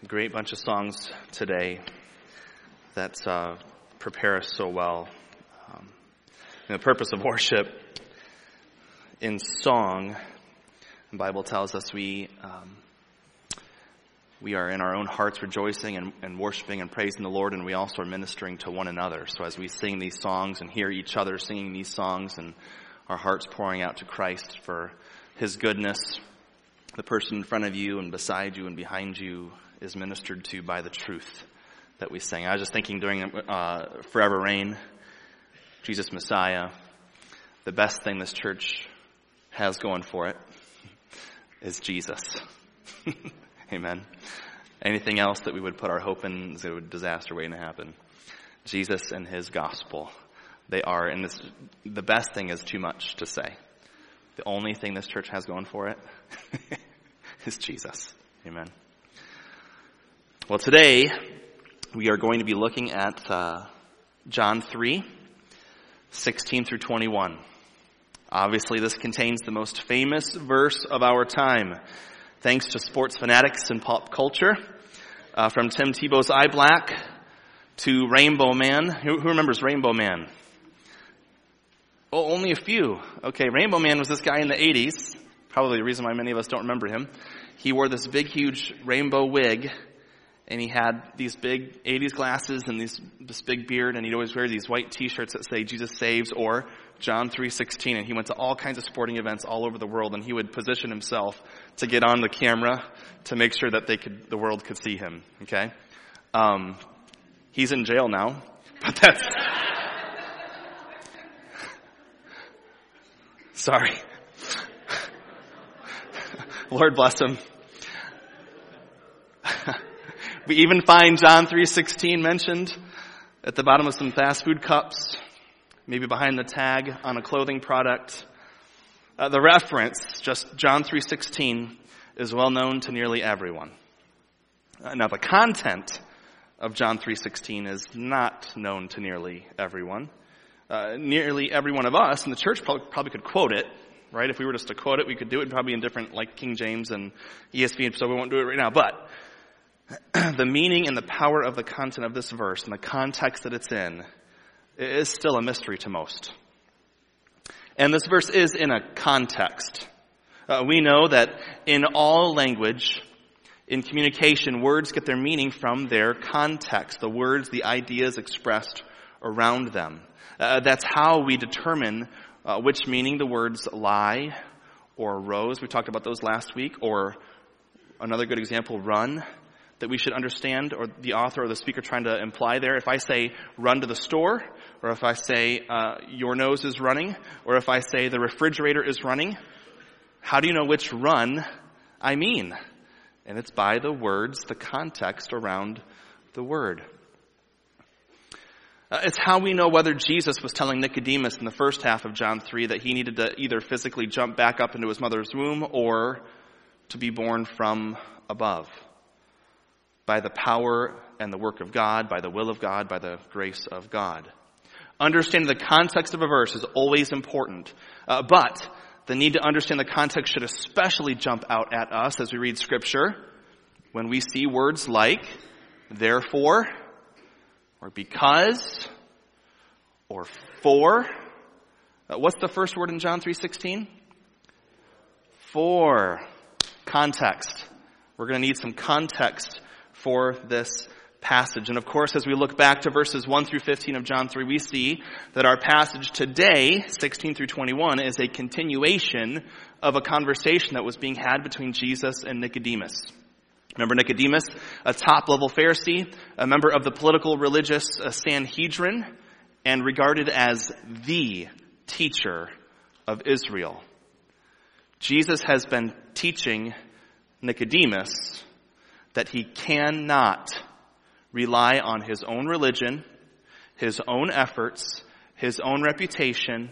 A great bunch of songs today that uh, prepare us so well. Um, the purpose of worship in song, the Bible tells us we um, we are in our own hearts rejoicing and, and worshiping and praising the Lord, and we also are ministering to one another. So as we sing these songs and hear each other singing these songs, and our hearts pouring out to Christ for His goodness, the person in front of you and beside you and behind you is ministered to by the truth that we sing. I was just thinking during uh, Forever Reign, Jesus Messiah, the best thing this church has going for it is Jesus. Amen. Anything else that we would put our hope in is a disaster waiting to happen. Jesus and his gospel. They are, and this, the best thing is too much to say. The only thing this church has going for it is Jesus. Amen. Well, today we are going to be looking at uh, John 3, 16 through 21. Obviously, this contains the most famous verse of our time, thanks to sports fanatics and pop culture. Uh, from Tim Tebow's Eye Black to Rainbow Man. Who, who remembers Rainbow Man? Oh, only a few. Okay, Rainbow Man was this guy in the 80s. Probably the reason why many of us don't remember him. He wore this big, huge rainbow wig and he had these big 80s glasses and these, this big beard, and he'd always wear these white t-shirts that say Jesus saves or John 3.16, and he went to all kinds of sporting events all over the world, and he would position himself to get on the camera to make sure that they could, the world could see him, okay? Um, he's in jail now, but that's, sorry. Lord bless him. We even find John 3.16 mentioned at the bottom of some fast food cups, maybe behind the tag on a clothing product. Uh, the reference, just John 3.16, is well known to nearly everyone. Uh, now the content of John 3.16 is not known to nearly everyone. Uh, nearly every one of us in the church probably, probably could quote it, right? If we were just to quote it, we could do it probably in different, like King James and ESV, so we won't do it right now. But the meaning and the power of the content of this verse and the context that it's in is still a mystery to most. And this verse is in a context. Uh, we know that in all language, in communication, words get their meaning from their context, the words, the ideas expressed around them. Uh, that's how we determine uh, which meaning the words lie or rose. We talked about those last week. Or another good example, run that we should understand or the author or the speaker trying to imply there. If I say run to the store, or if I say uh, your nose is running, or if I say the refrigerator is running, how do you know which run I mean? And it's by the words, the context around the word. Uh, it's how we know whether Jesus was telling Nicodemus in the first half of John 3 that he needed to either physically jump back up into his mother's womb or to be born from above by the power and the work of God, by the will of God, by the grace of God. Understanding the context of a verse is always important, uh, but the need to understand the context should especially jump out at us as we read scripture when we see words like therefore, or because, or for. Uh, what's the first word in John 3.16? For. Context. We're going to need some context for this passage. And of course, as we look back to verses 1 through 15 of John 3, we see that our passage today, 16 through 21, is a continuation of a conversation that was being had between Jesus and Nicodemus. Remember Nicodemus, a top level Pharisee, a member of the political religious uh, Sanhedrin, and regarded as the teacher of Israel. Jesus has been teaching Nicodemus that he cannot rely on his own religion, his own efforts, his own reputation,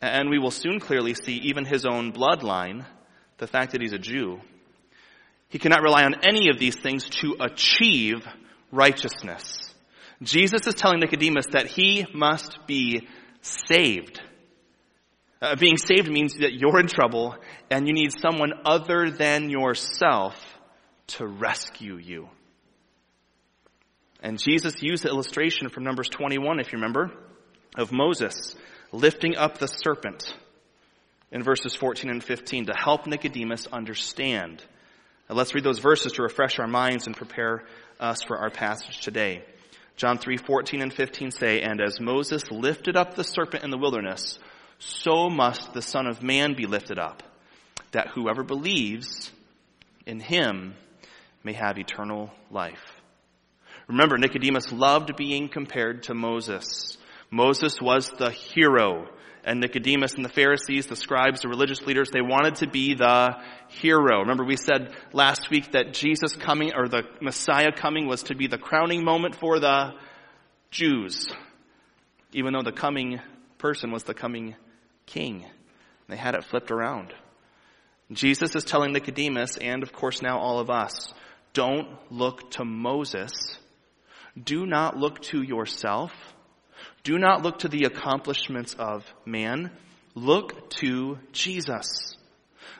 and we will soon clearly see even his own bloodline, the fact that he's a Jew. He cannot rely on any of these things to achieve righteousness. Jesus is telling Nicodemus that he must be saved. Uh, being saved means that you're in trouble and you need someone other than yourself to rescue you. And Jesus used the illustration from Numbers 21, if you remember, of Moses lifting up the serpent in verses 14 and 15 to help Nicodemus understand. Now let's read those verses to refresh our minds and prepare us for our passage today. John 3, 14 and 15 say, And as Moses lifted up the serpent in the wilderness, so must the Son of Man be lifted up, that whoever believes in him may have eternal life. Remember, Nicodemus loved being compared to Moses. Moses was the hero, and Nicodemus and the Pharisees, the scribes, the religious leaders, they wanted to be the hero. Remember we said last week that Jesus coming, or the Messiah coming was to be the crowning moment for the Jews, even though the coming person was the coming king. They had it flipped around. Jesus is telling Nicodemus, and of course now all of us, don't look to Moses. Do not look to yourself. Do not look to the accomplishments of man. Look to Jesus.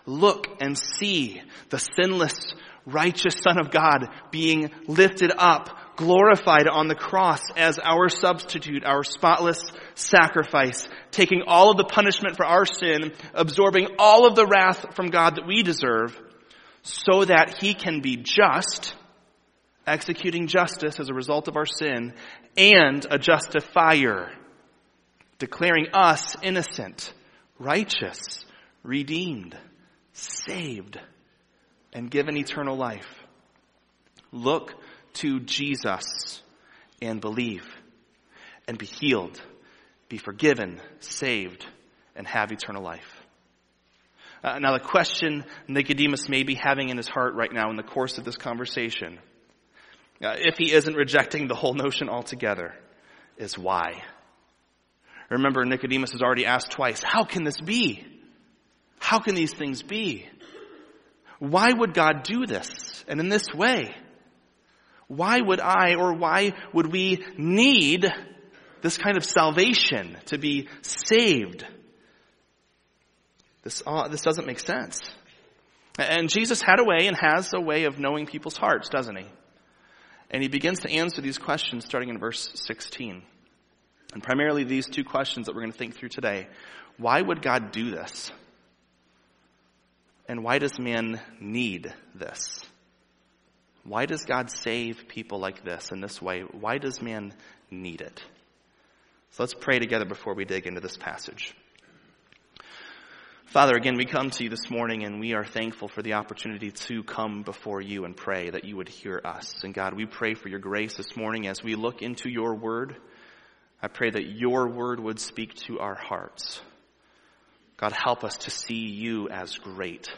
Look and see the sinless, righteous Son of God being lifted up glorified on the cross as our substitute, our spotless sacrifice, taking all of the punishment for our sin, absorbing all of the wrath from God that we deserve, so that he can be just, executing justice as a result of our sin, and a justifier, declaring us innocent, righteous, redeemed, saved, and given eternal life. Look to Jesus and believe and be healed, be forgiven, saved, and have eternal life. Uh, now, the question Nicodemus may be having in his heart right now in the course of this conversation, uh, if he isn't rejecting the whole notion altogether, is why. Remember, Nicodemus has already asked twice, how can this be? How can these things be? Why would God do this and in this way? Why would I or why would we need this kind of salvation to be saved? This, uh, this doesn't make sense. And Jesus had a way and has a way of knowing people's hearts, doesn't he? And he begins to answer these questions starting in verse 16. And primarily these two questions that we're going to think through today. Why would God do this? And why does man need this? Why does God save people like this in this way? Why does man need it? So let's pray together before we dig into this passage. Father, again, we come to you this morning and we are thankful for the opportunity to come before you and pray that you would hear us. And God, we pray for your grace this morning as we look into your word. I pray that your word would speak to our hearts. God, help us to see you as great,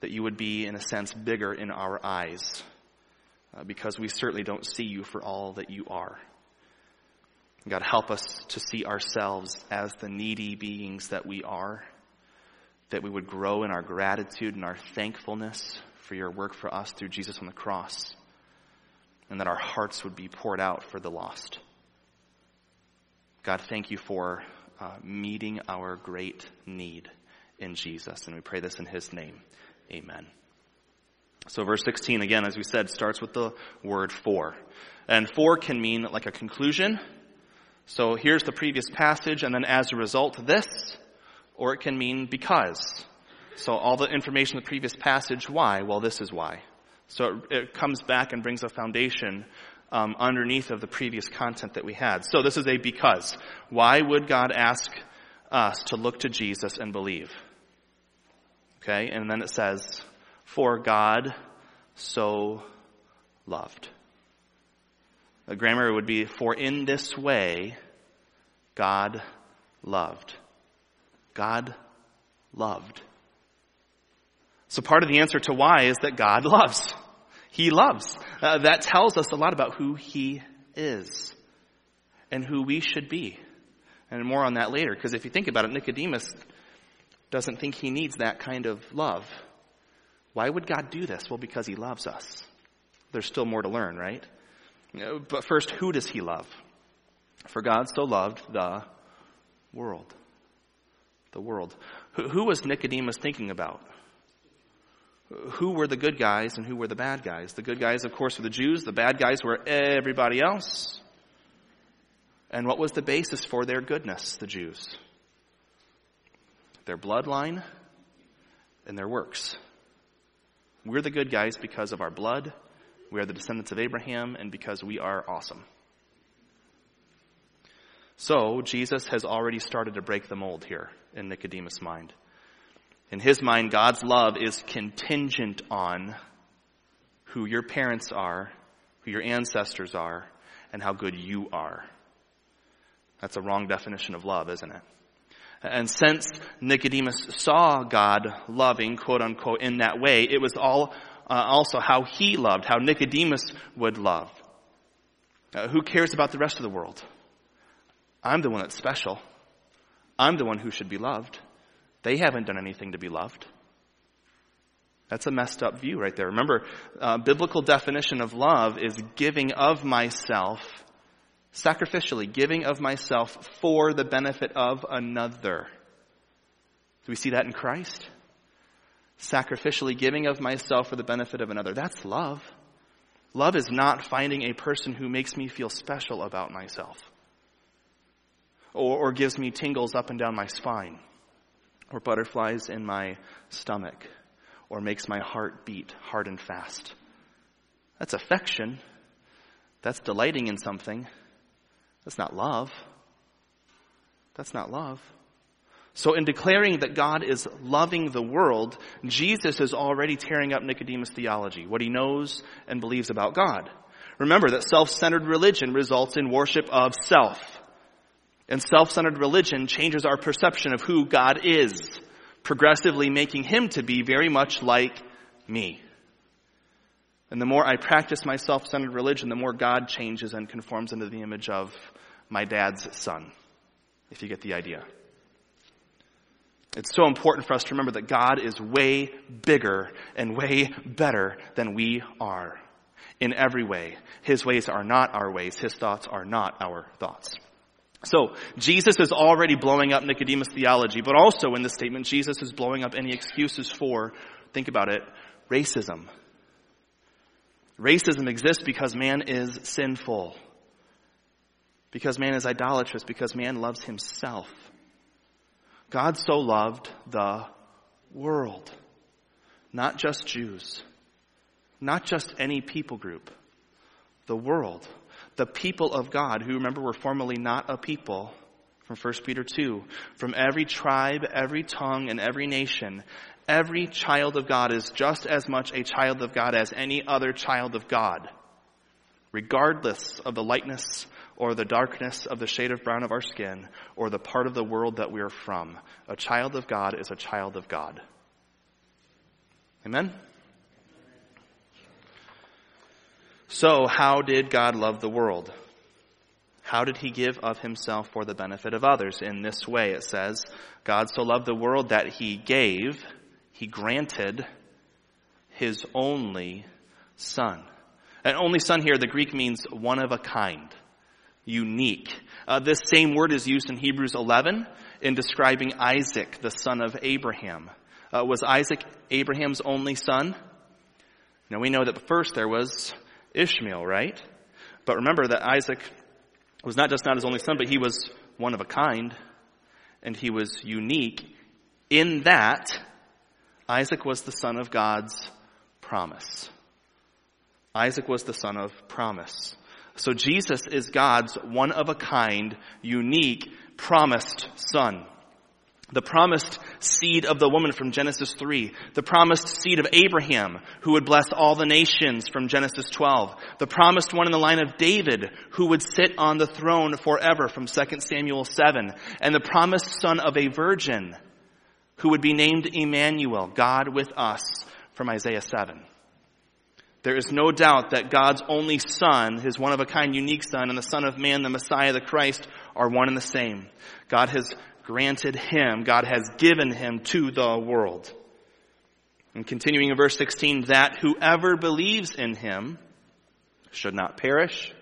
that you would be, in a sense, bigger in our eyes uh, because we certainly don't see you for all that you are. God, help us to see ourselves as the needy beings that we are, that we would grow in our gratitude and our thankfulness for your work for us through Jesus on the cross, and that our hearts would be poured out for the lost. God, thank you for uh, meeting our great need in Jesus, and we pray this in his name. Amen. So verse 16, again, as we said, starts with the word for. And for can mean like a conclusion. So here's the previous passage, and then as a result, this, or it can mean because. So all the information in the previous passage, why? Well, this is why. So it, it comes back and brings a foundation um, underneath of the previous content that we had. So this is a because. Why would God ask us to look to Jesus and believe? Okay, and then it says, for God so loved. The grammar would be, for in this way God loved. God loved. So part of the answer to why is that God loves. He loves. Uh, that tells us a lot about who He is and who we should be. And more on that later, because if you think about it, Nicodemus doesn't think he needs that kind of love. Why would God do this? Well, because He loves us. There's still more to learn, right? But first, who does He love? For God so loved the world. The world. Who was Nicodemus thinking about? who were the good guys and who were the bad guys. The good guys, of course, were the Jews. The bad guys were everybody else. And what was the basis for their goodness, the Jews? Their bloodline and their works. We're the good guys because of our blood. We are the descendants of Abraham and because we are awesome. So, Jesus has already started to break the mold here in Nicodemus' mind. In his mind, God's love is contingent on who your parents are, who your ancestors are, and how good you are. That's a wrong definition of love, isn't it? And since Nicodemus saw God loving, quote unquote, in that way, it was all uh, also how he loved, how Nicodemus would love. Uh, who cares about the rest of the world? I'm the one that's special. I'm the one who should be loved. They haven't done anything to be loved. That's a messed up view right there. Remember, uh, biblical definition of love is giving of myself, sacrificially, giving of myself for the benefit of another. Do we see that in Christ? Sacrificially giving of myself for the benefit of another. That's love. Love is not finding a person who makes me feel special about myself or, or gives me tingles up and down my spine, or butterflies in my stomach, or makes my heart beat hard and fast. That's affection. That's delighting in something. That's not love. That's not love. So in declaring that God is loving the world, Jesus is already tearing up Nicodemus' theology, what he knows and believes about God. Remember that self-centered religion results in worship of self. And self-centered religion changes our perception of who God is, progressively making him to be very much like me. And the more I practice my self-centered religion, the more God changes and conforms into the image of my dad's son, if you get the idea. It's so important for us to remember that God is way bigger and way better than we are in every way. His ways are not our ways. His thoughts are not our thoughts. So, Jesus is already blowing up Nicodemus' theology, but also in this statement, Jesus is blowing up any excuses for, think about it, racism. Racism exists because man is sinful. Because man is idolatrous, because man loves himself. God so loved the world. Not just Jews. Not just any people group. The world the people of God, who remember were formerly not a people, from 1 Peter 2, from every tribe, every tongue, and every nation, every child of God is just as much a child of God as any other child of God, regardless of the lightness or the darkness of the shade of brown of our skin or the part of the world that we are from. A child of God is a child of God. Amen? So, how did God love the world? How did he give of himself for the benefit of others? In this way, it says, God so loved the world that he gave, he granted his only son. An only son here, the Greek means one of a kind, unique. Uh, this same word is used in Hebrews 11 in describing Isaac, the son of Abraham. Uh, was Isaac Abraham's only son? Now we know that first there was Ishmael, right? But remember that Isaac was not just not his only son, but he was one of a kind, and he was unique in that Isaac was the son of God's promise. Isaac was the son of promise. So Jesus is God's one of a kind, unique, promised son the promised seed of the woman from Genesis 3, the promised seed of Abraham, who would bless all the nations from Genesis 12, the promised one in the line of David, who would sit on the throne forever from 2 Samuel 7, and the promised son of a virgin, who would be named Emmanuel, God with us, from Isaiah 7. There is no doubt that God's only Son, His one of a kind unique Son, and the Son of Man, the Messiah, the Christ, are one and the same. God has granted him, God has given him to the world. And continuing in verse 16, that whoever believes in him should not perish,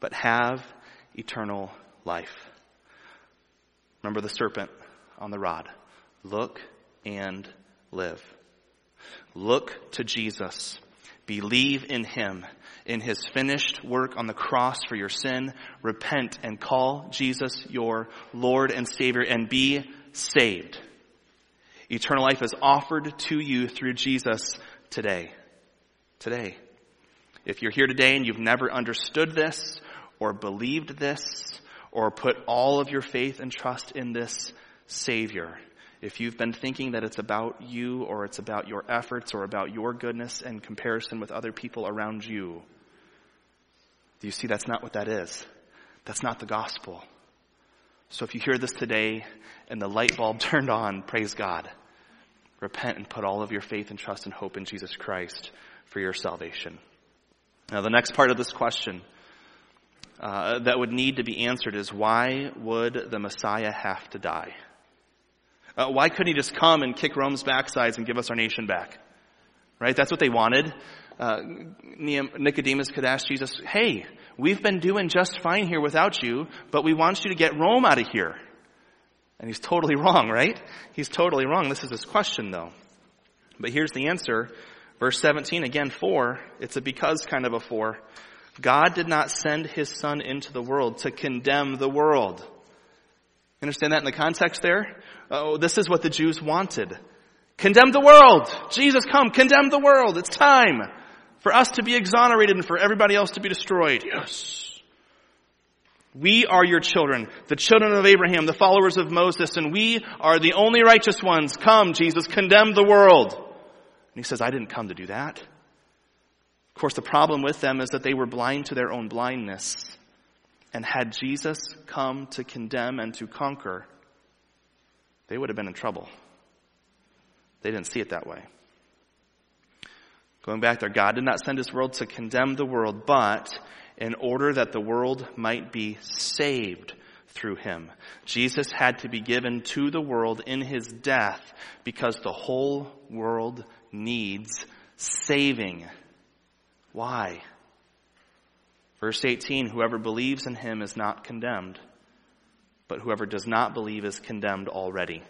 but have eternal life. Remember the serpent on the rod. Look and live. Look to Jesus. Believe in him, in his finished work on the cross for your sin. Repent and call Jesus your Lord and Savior and be saved. Eternal life is offered to you through Jesus today. Today. If you're here today and you've never understood this or believed this or put all of your faith and trust in this Savior, if you've been thinking that it's about you or it's about your efforts or about your goodness in comparison with other people around you, do you see that's not what that is? That's not the gospel. So if you hear this today and the light bulb turned on, praise God. Repent and put all of your faith and trust and hope in Jesus Christ for your salvation. Now the next part of this question uh, that would need to be answered is why would the Messiah have to die? Uh, why couldn't he just come and kick Rome's backsides and give us our nation back? Right? That's what they wanted. Uh, Nicodemus could ask Jesus, hey, we've been doing just fine here without you, but we want you to get Rome out of here. And he's totally wrong, right? He's totally wrong. This is his question though. But here's the answer. Verse 17, again, for. It's a because kind of a for. God did not send his son into the world to condemn the world. Understand that in the context there? Oh, this is what the Jews wanted. Condemn the world! Jesus come, condemn the world! It's time for us to be exonerated and for everybody else to be destroyed. Yes. We are your children, the children of Abraham, the followers of Moses, and we are the only righteous ones. Come, Jesus, condemn the world. And he says, I didn't come to do that. Of course, the problem with them is that they were blind to their own blindness. And had Jesus come to condemn and to conquer, they would have been in trouble. They didn't see it that way. Going back there, God did not send his world to condemn the world, but in order that the world might be saved through him. Jesus had to be given to the world in his death because the whole world needs saving. Why? Verse 18, whoever believes in him is not condemned but whoever does not believe is condemned already,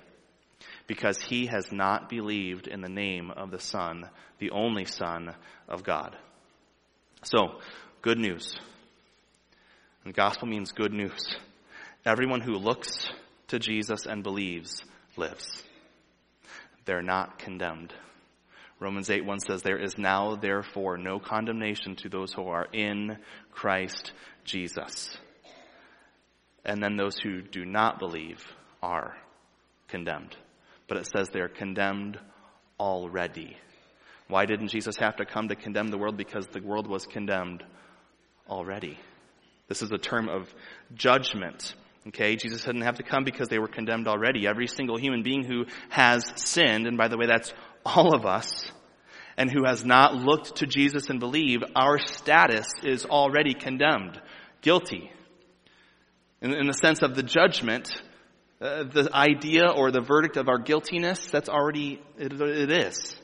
because he has not believed in the name of the Son, the only Son of God. So, good news. And the gospel means good news. Everyone who looks to Jesus and believes lives. They're not condemned. Romans 8 1 says, There is now, therefore, no condemnation to those who are in Christ Jesus. And then those who do not believe are condemned. But it says they're condemned already. Why didn't Jesus have to come to condemn the world? Because the world was condemned already. This is a term of judgment. Okay, Jesus didn't have to come because they were condemned already. Every single human being who has sinned, and by the way, that's all of us, and who has not looked to Jesus and believed, our status is already condemned, guilty in, in the sense of the judgment, uh, the idea or the verdict of our guiltiness, that's already, it, it is.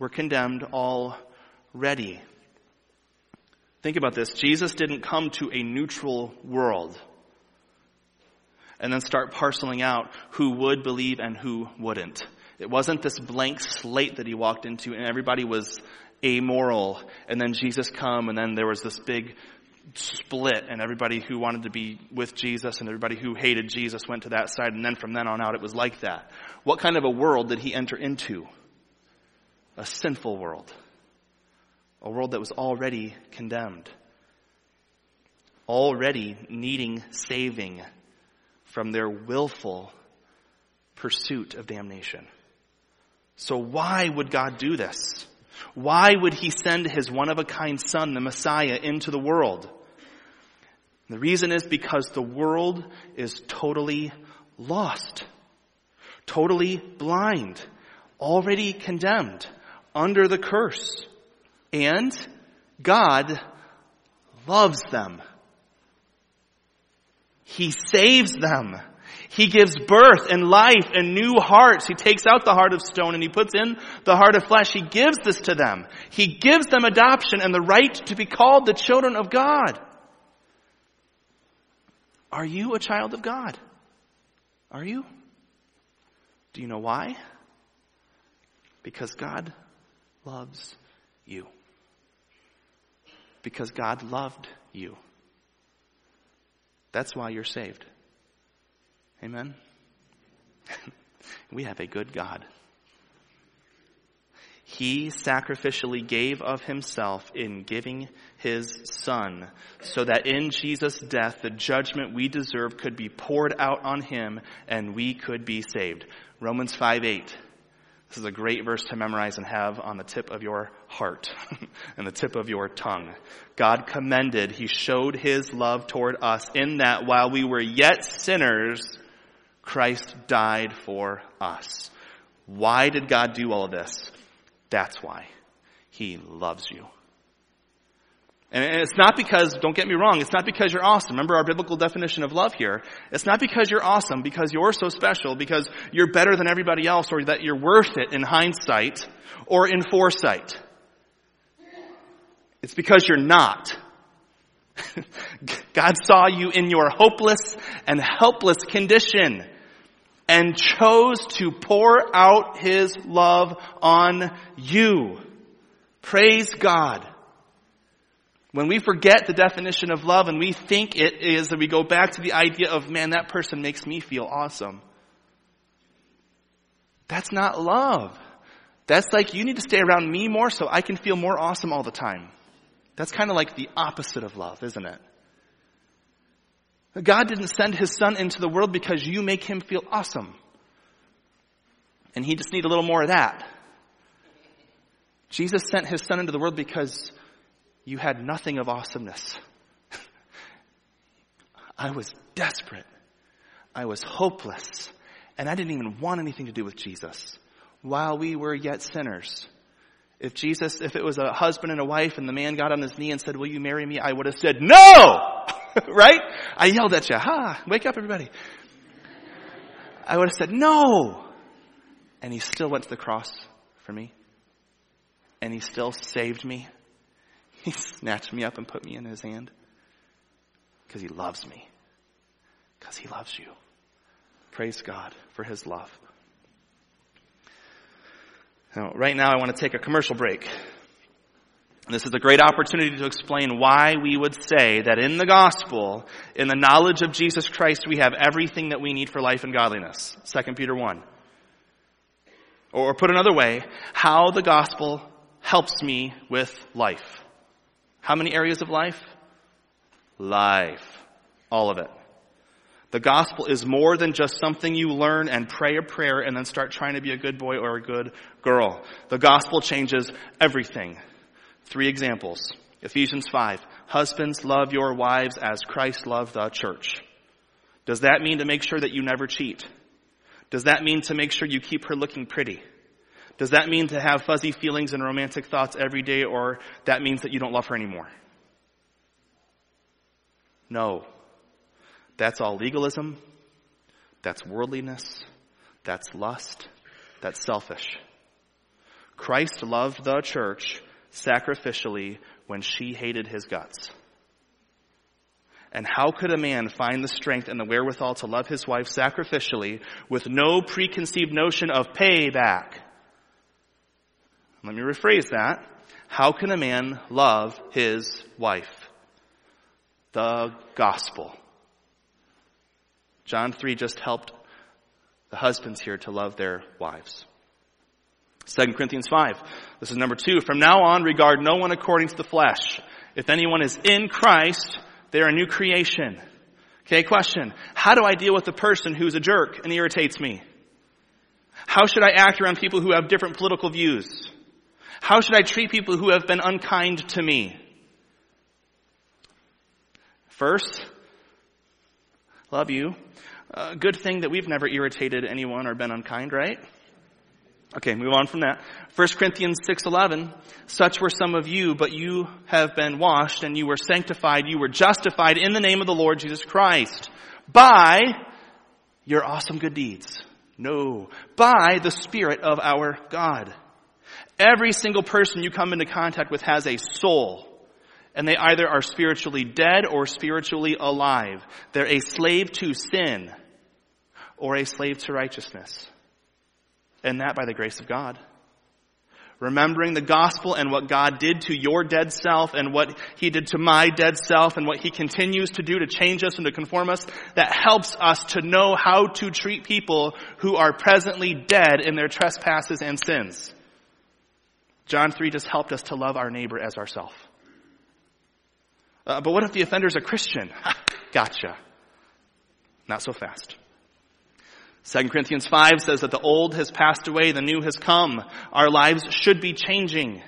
We're condemned already. Think about this. Jesus didn't come to a neutral world and then start parceling out who would believe and who wouldn't. It wasn't this blank slate that he walked into and everybody was amoral and then Jesus come and then there was this big split and everybody who wanted to be with Jesus and everybody who hated Jesus went to that side and then from then on out it was like that. What kind of a world did he enter into? A sinful world. A world that was already condemned. Already needing saving from their willful pursuit of damnation. So why would God do this? Why would he send his one of a kind son, the Messiah, into the world? The reason is because the world is totally lost, totally blind, already condemned, under the curse. And God loves them. He saves them. He gives birth and life and new hearts. He takes out the heart of stone and he puts in the heart of flesh. He gives this to them. He gives them adoption and the right to be called the children of God. Are you a child of God? Are you? Do you know why? Because God loves you. Because God loved you. That's why you're saved. Amen? we have a good God. He sacrificially gave of himself in giving his son so that in Jesus' death the judgment we deserve could be poured out on him and we could be saved. Romans 5 8. This is a great verse to memorize and have on the tip of your heart and the tip of your tongue. God commended, He showed His love toward us in that while we were yet sinners, Christ died for us. Why did God do all of this? That's why. He loves you. And it's not because, don't get me wrong, it's not because you're awesome. Remember our biblical definition of love here. It's not because you're awesome, because you're so special, because you're better than everybody else, or that you're worth it in hindsight, or in foresight. It's because you're not. God saw you in your hopeless and helpless condition and chose to pour out His love on you. Praise God. When we forget the definition of love and we think it is, that we go back to the idea of, man, that person makes me feel awesome. That's not love. That's like, you need to stay around me more so I can feel more awesome all the time. That's kind of like the opposite of love, isn't it? God didn't send his son into the world because you make him feel awesome. And he just needs a little more of that. Jesus sent his son into the world because you had nothing of awesomeness. I was desperate. I was hopeless. And I didn't even want anything to do with Jesus while we were yet sinners. If Jesus, if it was a husband and a wife and the man got on his knee and said, will you marry me? I would have said, no! right? I yelled at you, ha, wake up everybody. I would have said, no! And he still went to the cross for me. And he still saved me. He snatched me up and put me in his hand. Because he loves me. Because he loves you. Praise God for his love. Now, right now, I want to take a commercial break. This is a great opportunity to explain why we would say that in the gospel, in the knowledge of Jesus Christ, we have everything that we need for life and godliness. 2 Peter 1. Or put another way, how the gospel helps me with life. How many areas of life? Life. All of it. The gospel is more than just something you learn and pray a prayer and then start trying to be a good boy or a good girl. The gospel changes everything. Three examples. Ephesians 5. Husbands, love your wives as Christ loved the church. Does that mean to make sure that you never cheat? Does that mean to make sure you keep her looking pretty? Does that mean to have fuzzy feelings and romantic thoughts every day, or that means that you don't love her anymore? No. That's all legalism. That's worldliness. That's lust. That's selfish. Christ loved the church sacrificially when she hated his guts. And how could a man find the strength and the wherewithal to love his wife sacrificially with no preconceived notion of payback? Let me rephrase that. How can a man love his wife? The gospel. John 3 just helped the husbands here to love their wives. 2 Corinthians 5. This is number two. From now on, regard no one according to the flesh. If anyone is in Christ, they're a new creation. Okay, question. How do I deal with a person who's a jerk and irritates me? How should I act around people who have different political views? How should I treat people who have been unkind to me? First, love you. Good thing that we've never irritated anyone or been unkind, right? Okay, move on from that. 1 Corinthians 6:11, such were some of you, but you have been washed and you were sanctified, you were justified in the name of the Lord Jesus Christ by your awesome good deeds. No, by the spirit of our God. Every single person you come into contact with has a soul. And they either are spiritually dead or spiritually alive. They're a slave to sin or a slave to righteousness. And that by the grace of God. Remembering the gospel and what God did to your dead self and what He did to my dead self and what He continues to do to change us and to conform us, that helps us to know how to treat people who are presently dead in their trespasses and sins. John 3 just helped us to love our neighbor as ourself. Uh, but what if the offender's a Christian? gotcha. Not so fast. 2 Corinthians 5 says that the old has passed away, the new has come. Our lives should be changing.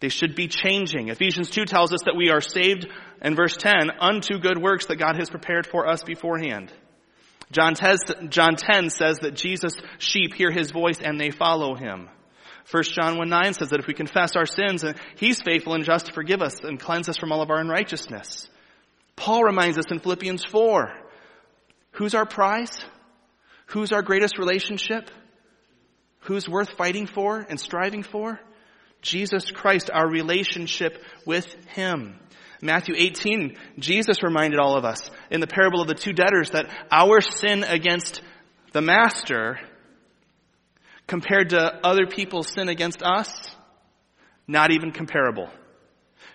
They should be changing. Ephesians 2 tells us that we are saved, in verse 10, unto good works that God has prepared for us beforehand. John 10, John 10 says that Jesus' sheep hear his voice and they follow him. 1 John 1 9 says that if we confess our sins, uh, he's faithful and just to forgive us and cleanse us from all of our unrighteousness. Paul reminds us in Philippians 4, who's our prize? Who's our greatest relationship? Who's worth fighting for and striving for? Jesus Christ, our relationship with Him. Matthew 18, Jesus reminded all of us in the parable of the two debtors that our sin against the Master compared to other people's sin against us, not even comparable.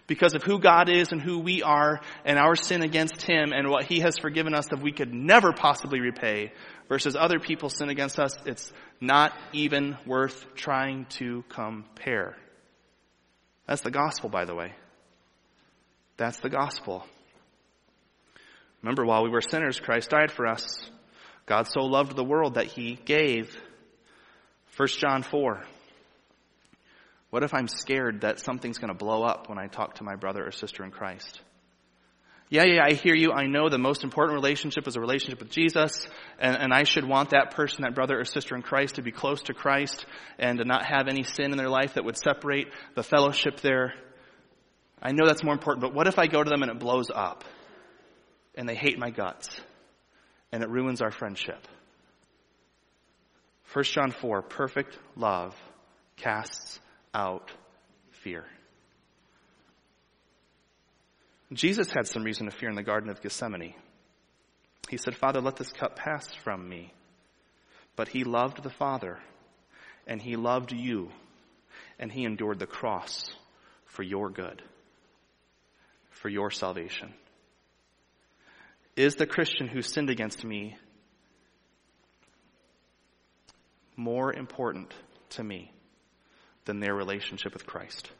Because of who God is and who we are and our sin against Him and what He has forgiven us that we could never possibly repay, versus other people's sin against us, it's not even worth trying to compare. That's the gospel, by the way. That's the gospel. Remember, while we were sinners, Christ died for us. God so loved the world that he gave. 1 John 4. What if I'm scared that something's going to blow up when I talk to my brother or sister in Christ? Yeah, yeah, I hear you. I know the most important relationship is a relationship with Jesus, and, and I should want that person, that brother or sister in Christ, to be close to Christ and to not have any sin in their life that would separate the fellowship there. I know that's more important, but what if I go to them and it blows up? And they hate my guts, and it ruins our friendship. 1 John 4 perfect love casts out fear. Jesus had some reason to fear in the Garden of Gethsemane. He said, Father, let this cup pass from me. But he loved the Father, and he loved you, and he endured the cross for your good, for your salvation. Is the Christian who sinned against me more important to me than their relationship with Christ?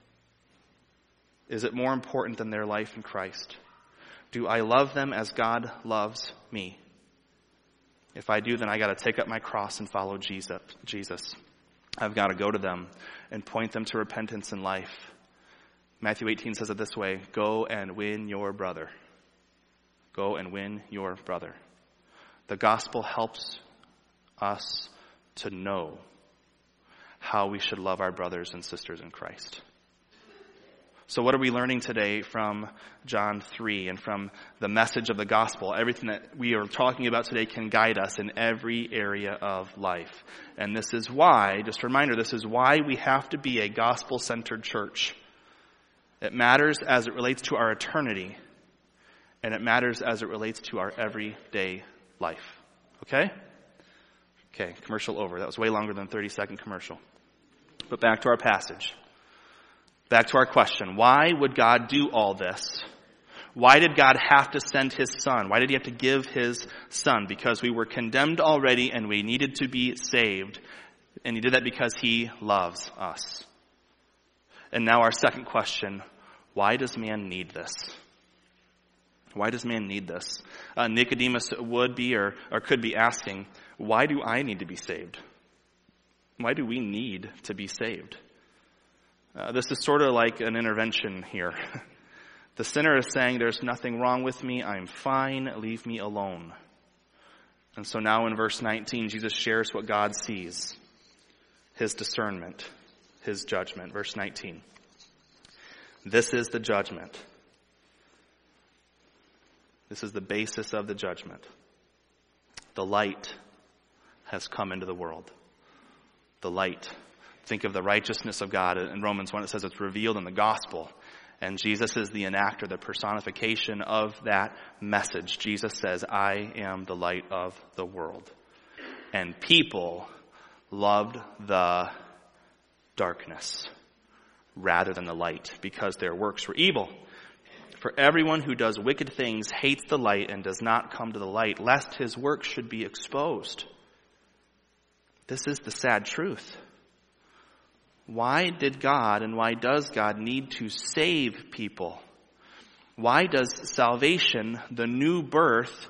Is it more important than their life in Christ? Do I love them as God loves me? If I do, then I got to take up my cross and follow Jesus. Jesus. I've got to go to them and point them to repentance and life. Matthew 18 says it this way Go and win your brother. Go and win your brother. The gospel helps us to know how we should love our brothers and sisters in Christ. So, what are we learning today from John 3 and from the message of the gospel? Everything that we are talking about today can guide us in every area of life. And this is why, just a reminder, this is why we have to be a gospel centered church. It matters as it relates to our eternity, and it matters as it relates to our everyday life. Okay? Okay, commercial over. That was way longer than 30 second commercial. But back to our passage. Back to our question. Why would God do all this? Why did God have to send his son? Why did he have to give his son? Because we were condemned already and we needed to be saved. And he did that because he loves us. And now our second question. Why does man need this? Why does man need this? Uh, Nicodemus would be or, or could be asking, why do I need to be saved? Why do we need to be saved? Uh, this is sort of like an intervention here. the sinner is saying, There's nothing wrong with me. I'm fine. Leave me alone. And so now in verse 19, Jesus shares what God sees his discernment, his judgment. Verse 19. This is the judgment. This is the basis of the judgment. The light has come into the world. The light think of the righteousness of God. In Romans 1, it says it's revealed in the gospel. And Jesus is the enactor, the personification of that message. Jesus says, I am the light of the world. And people loved the darkness rather than the light because their works were evil. For everyone who does wicked things hates the light and does not come to the light, lest his works should be exposed. This is the sad truth. Why did God and why does God need to save people? Why does salvation, the new birth,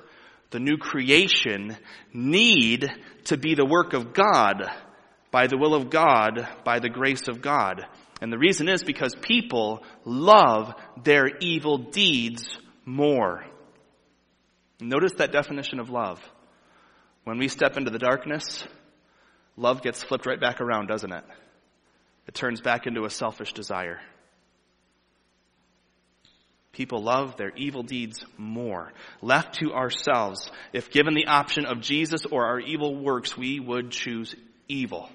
the new creation, need to be the work of God, by the will of God, by the grace of God? And the reason is because people love their evil deeds more. Notice that definition of love. When we step into the darkness, love gets flipped right back around, doesn't it? It turns back into a selfish desire. People love their evil deeds more. Left to ourselves, if given the option of Jesus or our evil works, we would choose evil.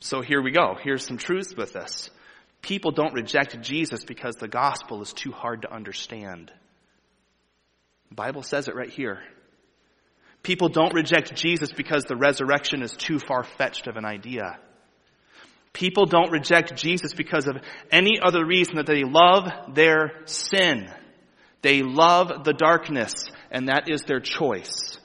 So here we go. Here's some truths with this. People don't reject Jesus because the gospel is too hard to understand. The Bible says it right here. People don't reject Jesus because the resurrection is too far fetched of an idea. People don't reject Jesus because of any other reason that they love their sin. They love the darkness, and that is their choice.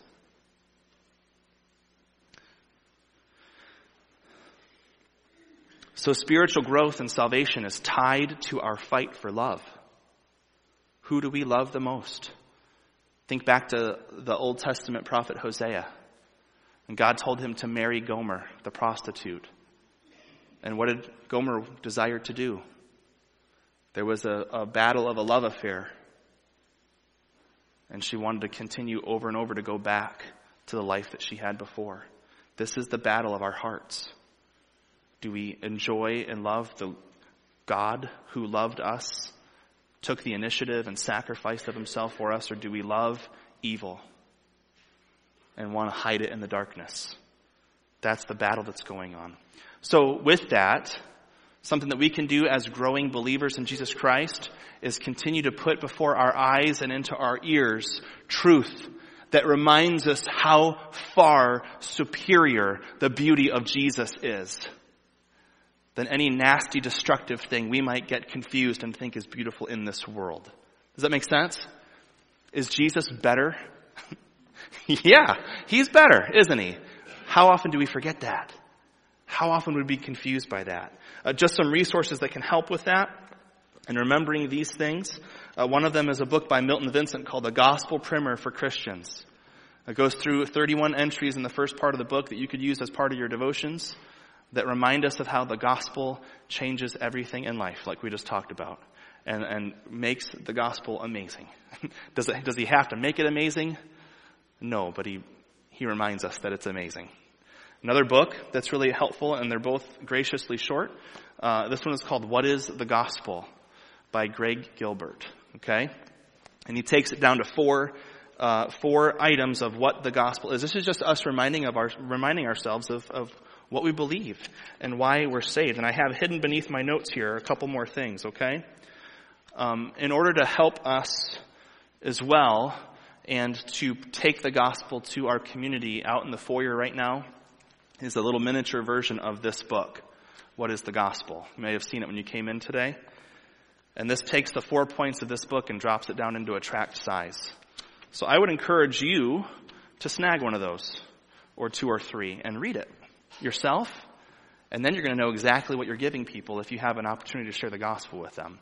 So spiritual growth and salvation is tied to our fight for love. Who do we love the most? Think back to the Old Testament prophet Hosea. And God told him to marry Gomer, the prostitute. And what did Gomer desire to do? There was a, a battle of a love affair. And she wanted to continue over and over to go back to the life that she had before. This is the battle of our hearts. Do we enjoy and love the God who loved us, took the initiative and sacrificed of himself for us, or do we love evil and want to hide it in the darkness? That's the battle that's going on. So with that, something that we can do as growing believers in Jesus Christ is continue to put before our eyes and into our ears truth that reminds us how far superior the beauty of Jesus is than any nasty, destructive thing we might get confused and think is beautiful in this world. Does that make sense? Is Jesus better? yeah, he's better, isn't he? How often do we forget that? How often would we be confused by that? Uh, just some resources that can help with that and remembering these things. Uh, one of them is a book by Milton Vincent called The Gospel Primer for Christians. It goes through 31 entries in the first part of the book that you could use as part of your devotions that remind us of how the gospel changes everything in life, like we just talked about, and, and makes the gospel amazing. does, it, does he have to make it amazing? No, but he, he reminds us that it's amazing. Another book that's really helpful, and they're both graciously short. Uh, this one is called What is the Gospel by Greg Gilbert. Okay? And he takes it down to four, uh, four items of what the gospel is. This is just us reminding of our, reminding ourselves of, of what we believe and why we're saved. And I have hidden beneath my notes here a couple more things, okay? Um, in order to help us as well and to take the gospel to our community out in the foyer right now is a little miniature version of this book. What is the gospel? You may have seen it when you came in today. And this takes the four points of this book and drops it down into a tract size. So I would encourage you to snag one of those, or two or three, and read it yourself, and then you're going to know exactly what you're giving people if you have an opportunity to share the gospel with them.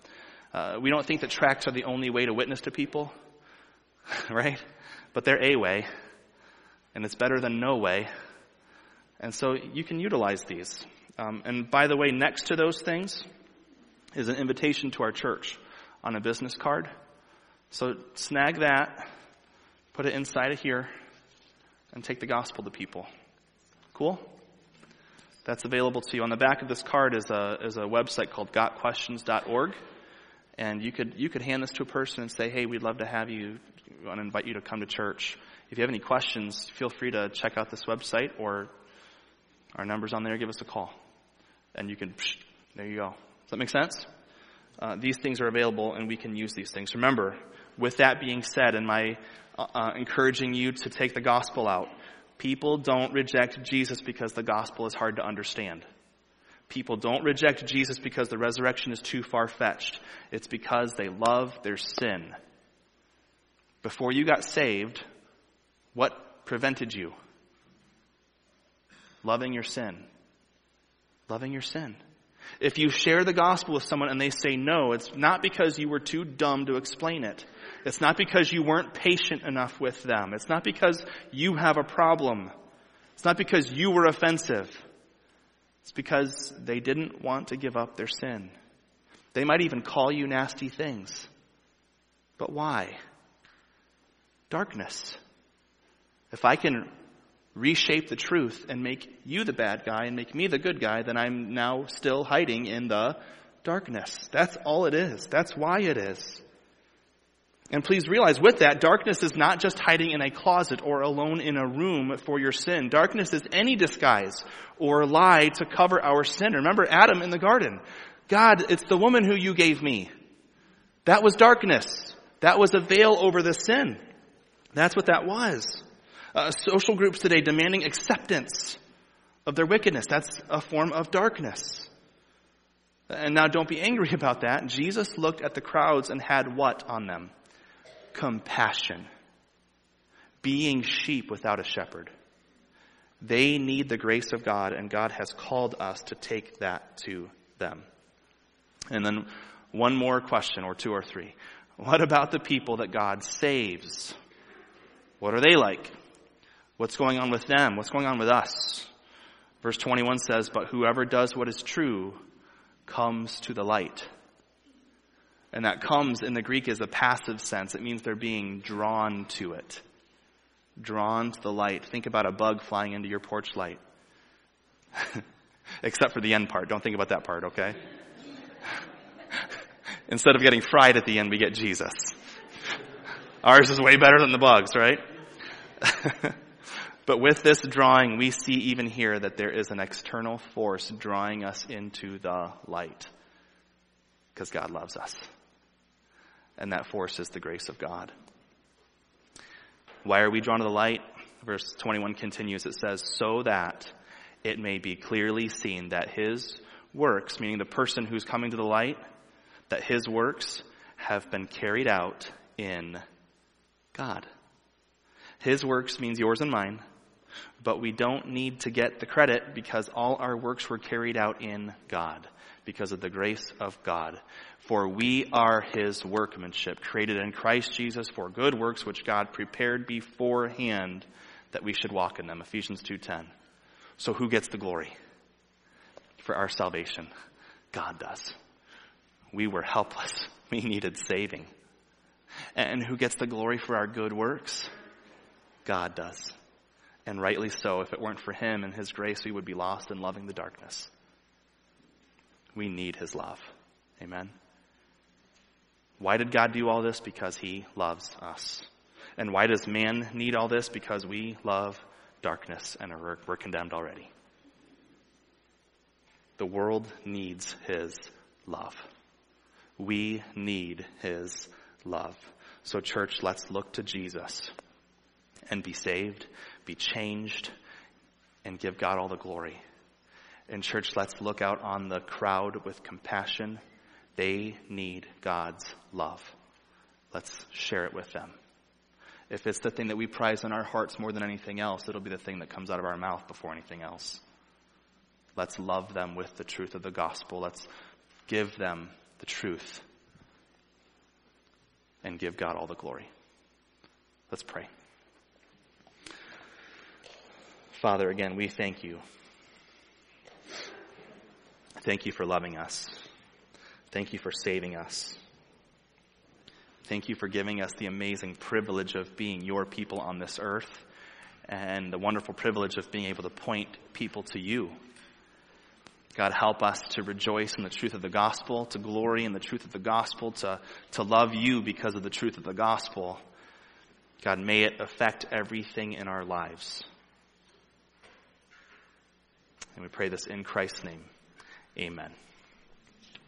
Uh, we don't think that tracts are the only way to witness to people, right? But they're a way, and it's better than no way. And so you can utilize these. Um, and by the way, next to those things is an invitation to our church on a business card. So snag that, put it inside of here, and take the gospel to people. Cool? That's available to you. On the back of this card is a, is a website called gotquestions.org. And you could, you could hand this to a person and say, hey, we'd love to have you, we want to invite you to come to church. If you have any questions, feel free to check out this website or our number's on there, give us a call. And you can, psh, there you go. Does that make sense? Uh, these things are available and we can use these things. Remember, with that being said, and my uh, uh encouraging you to take the gospel out, People don't reject Jesus because the gospel is hard to understand. People don't reject Jesus because the resurrection is too far fetched. It's because they love their sin. Before you got saved, what prevented you? Loving your sin. Loving your sin. If you share the gospel with someone and they say no, it's not because you were too dumb to explain it. It's not because you weren't patient enough with them. It's not because you have a problem. It's not because you were offensive. It's because they didn't want to give up their sin. They might even call you nasty things. But why? Darkness. If I can reshape the truth and make you the bad guy and make me the good guy, then I'm now still hiding in the darkness. That's all it is. That's why it is. And please realize with that, darkness is not just hiding in a closet or alone in a room for your sin. Darkness is any disguise or lie to cover our sin. Remember Adam in the garden. God, it's the woman who you gave me. That was darkness. That was a veil over the sin. That's what that was. Uh, social groups today demanding acceptance of their wickedness. That's a form of darkness. And now don't be angry about that. Jesus looked at the crowds and had what on them? Compassion, being sheep without a shepherd. They need the grace of God, and God has called us to take that to them. And then one more question, or two or three. What about the people that God saves? What are they like? What's going on with them? What's going on with us? Verse 21 says, But whoever does what is true comes to the light and that comes in the Greek as a passive sense. It means they're being drawn to it. Drawn to the light. Think about a bug flying into your porch light. Except for the end part. Don't think about that part, okay? Instead of getting fried at the end, we get Jesus. Ours is way better than the bugs, right? but with this drawing, we see even here that there is an external force drawing us into the light. Because God loves us and that force is the grace of God. Why are we drawn to the light? Verse 21 continues. It says, so that it may be clearly seen that his works, meaning the person who's coming to the light, that his works have been carried out in God. His works means yours and mine, but we don't need to get the credit because all our works were carried out in God because of the grace of God. For we are his workmanship, created in Christ Jesus for good works which God prepared beforehand that we should walk in them. Ephesians 2:10. So who gets the glory for our salvation? God does. We were helpless. We needed saving. And who gets the glory for our good works? God does. And rightly so. If it weren't for him and his grace, we would be lost in loving the darkness. We need his love. Amen. Why did God do all this? Because he loves us. And why does man need all this? Because we love darkness and we're condemned already. The world needs his love. We need his love. So, church, let's look to Jesus and be saved, be changed, and give God all the glory. And, church, let's look out on the crowd with compassion they need God's love. Let's share it with them. If it's the thing that we prize in our hearts more than anything else, it'll be the thing that comes out of our mouth before anything else. Let's love them with the truth of the gospel. Let's give them the truth and give God all the glory. Let's pray. Father, again, we thank you. Thank you for loving us. Thank you for saving us. Thank you for giving us the amazing privilege of being your people on this earth and the wonderful privilege of being able to point people to you. God, help us to rejoice in the truth of the gospel, to glory in the truth of the gospel, to, to love you because of the truth of the gospel. God, may it affect everything in our lives. And we pray this in Christ's name. Amen.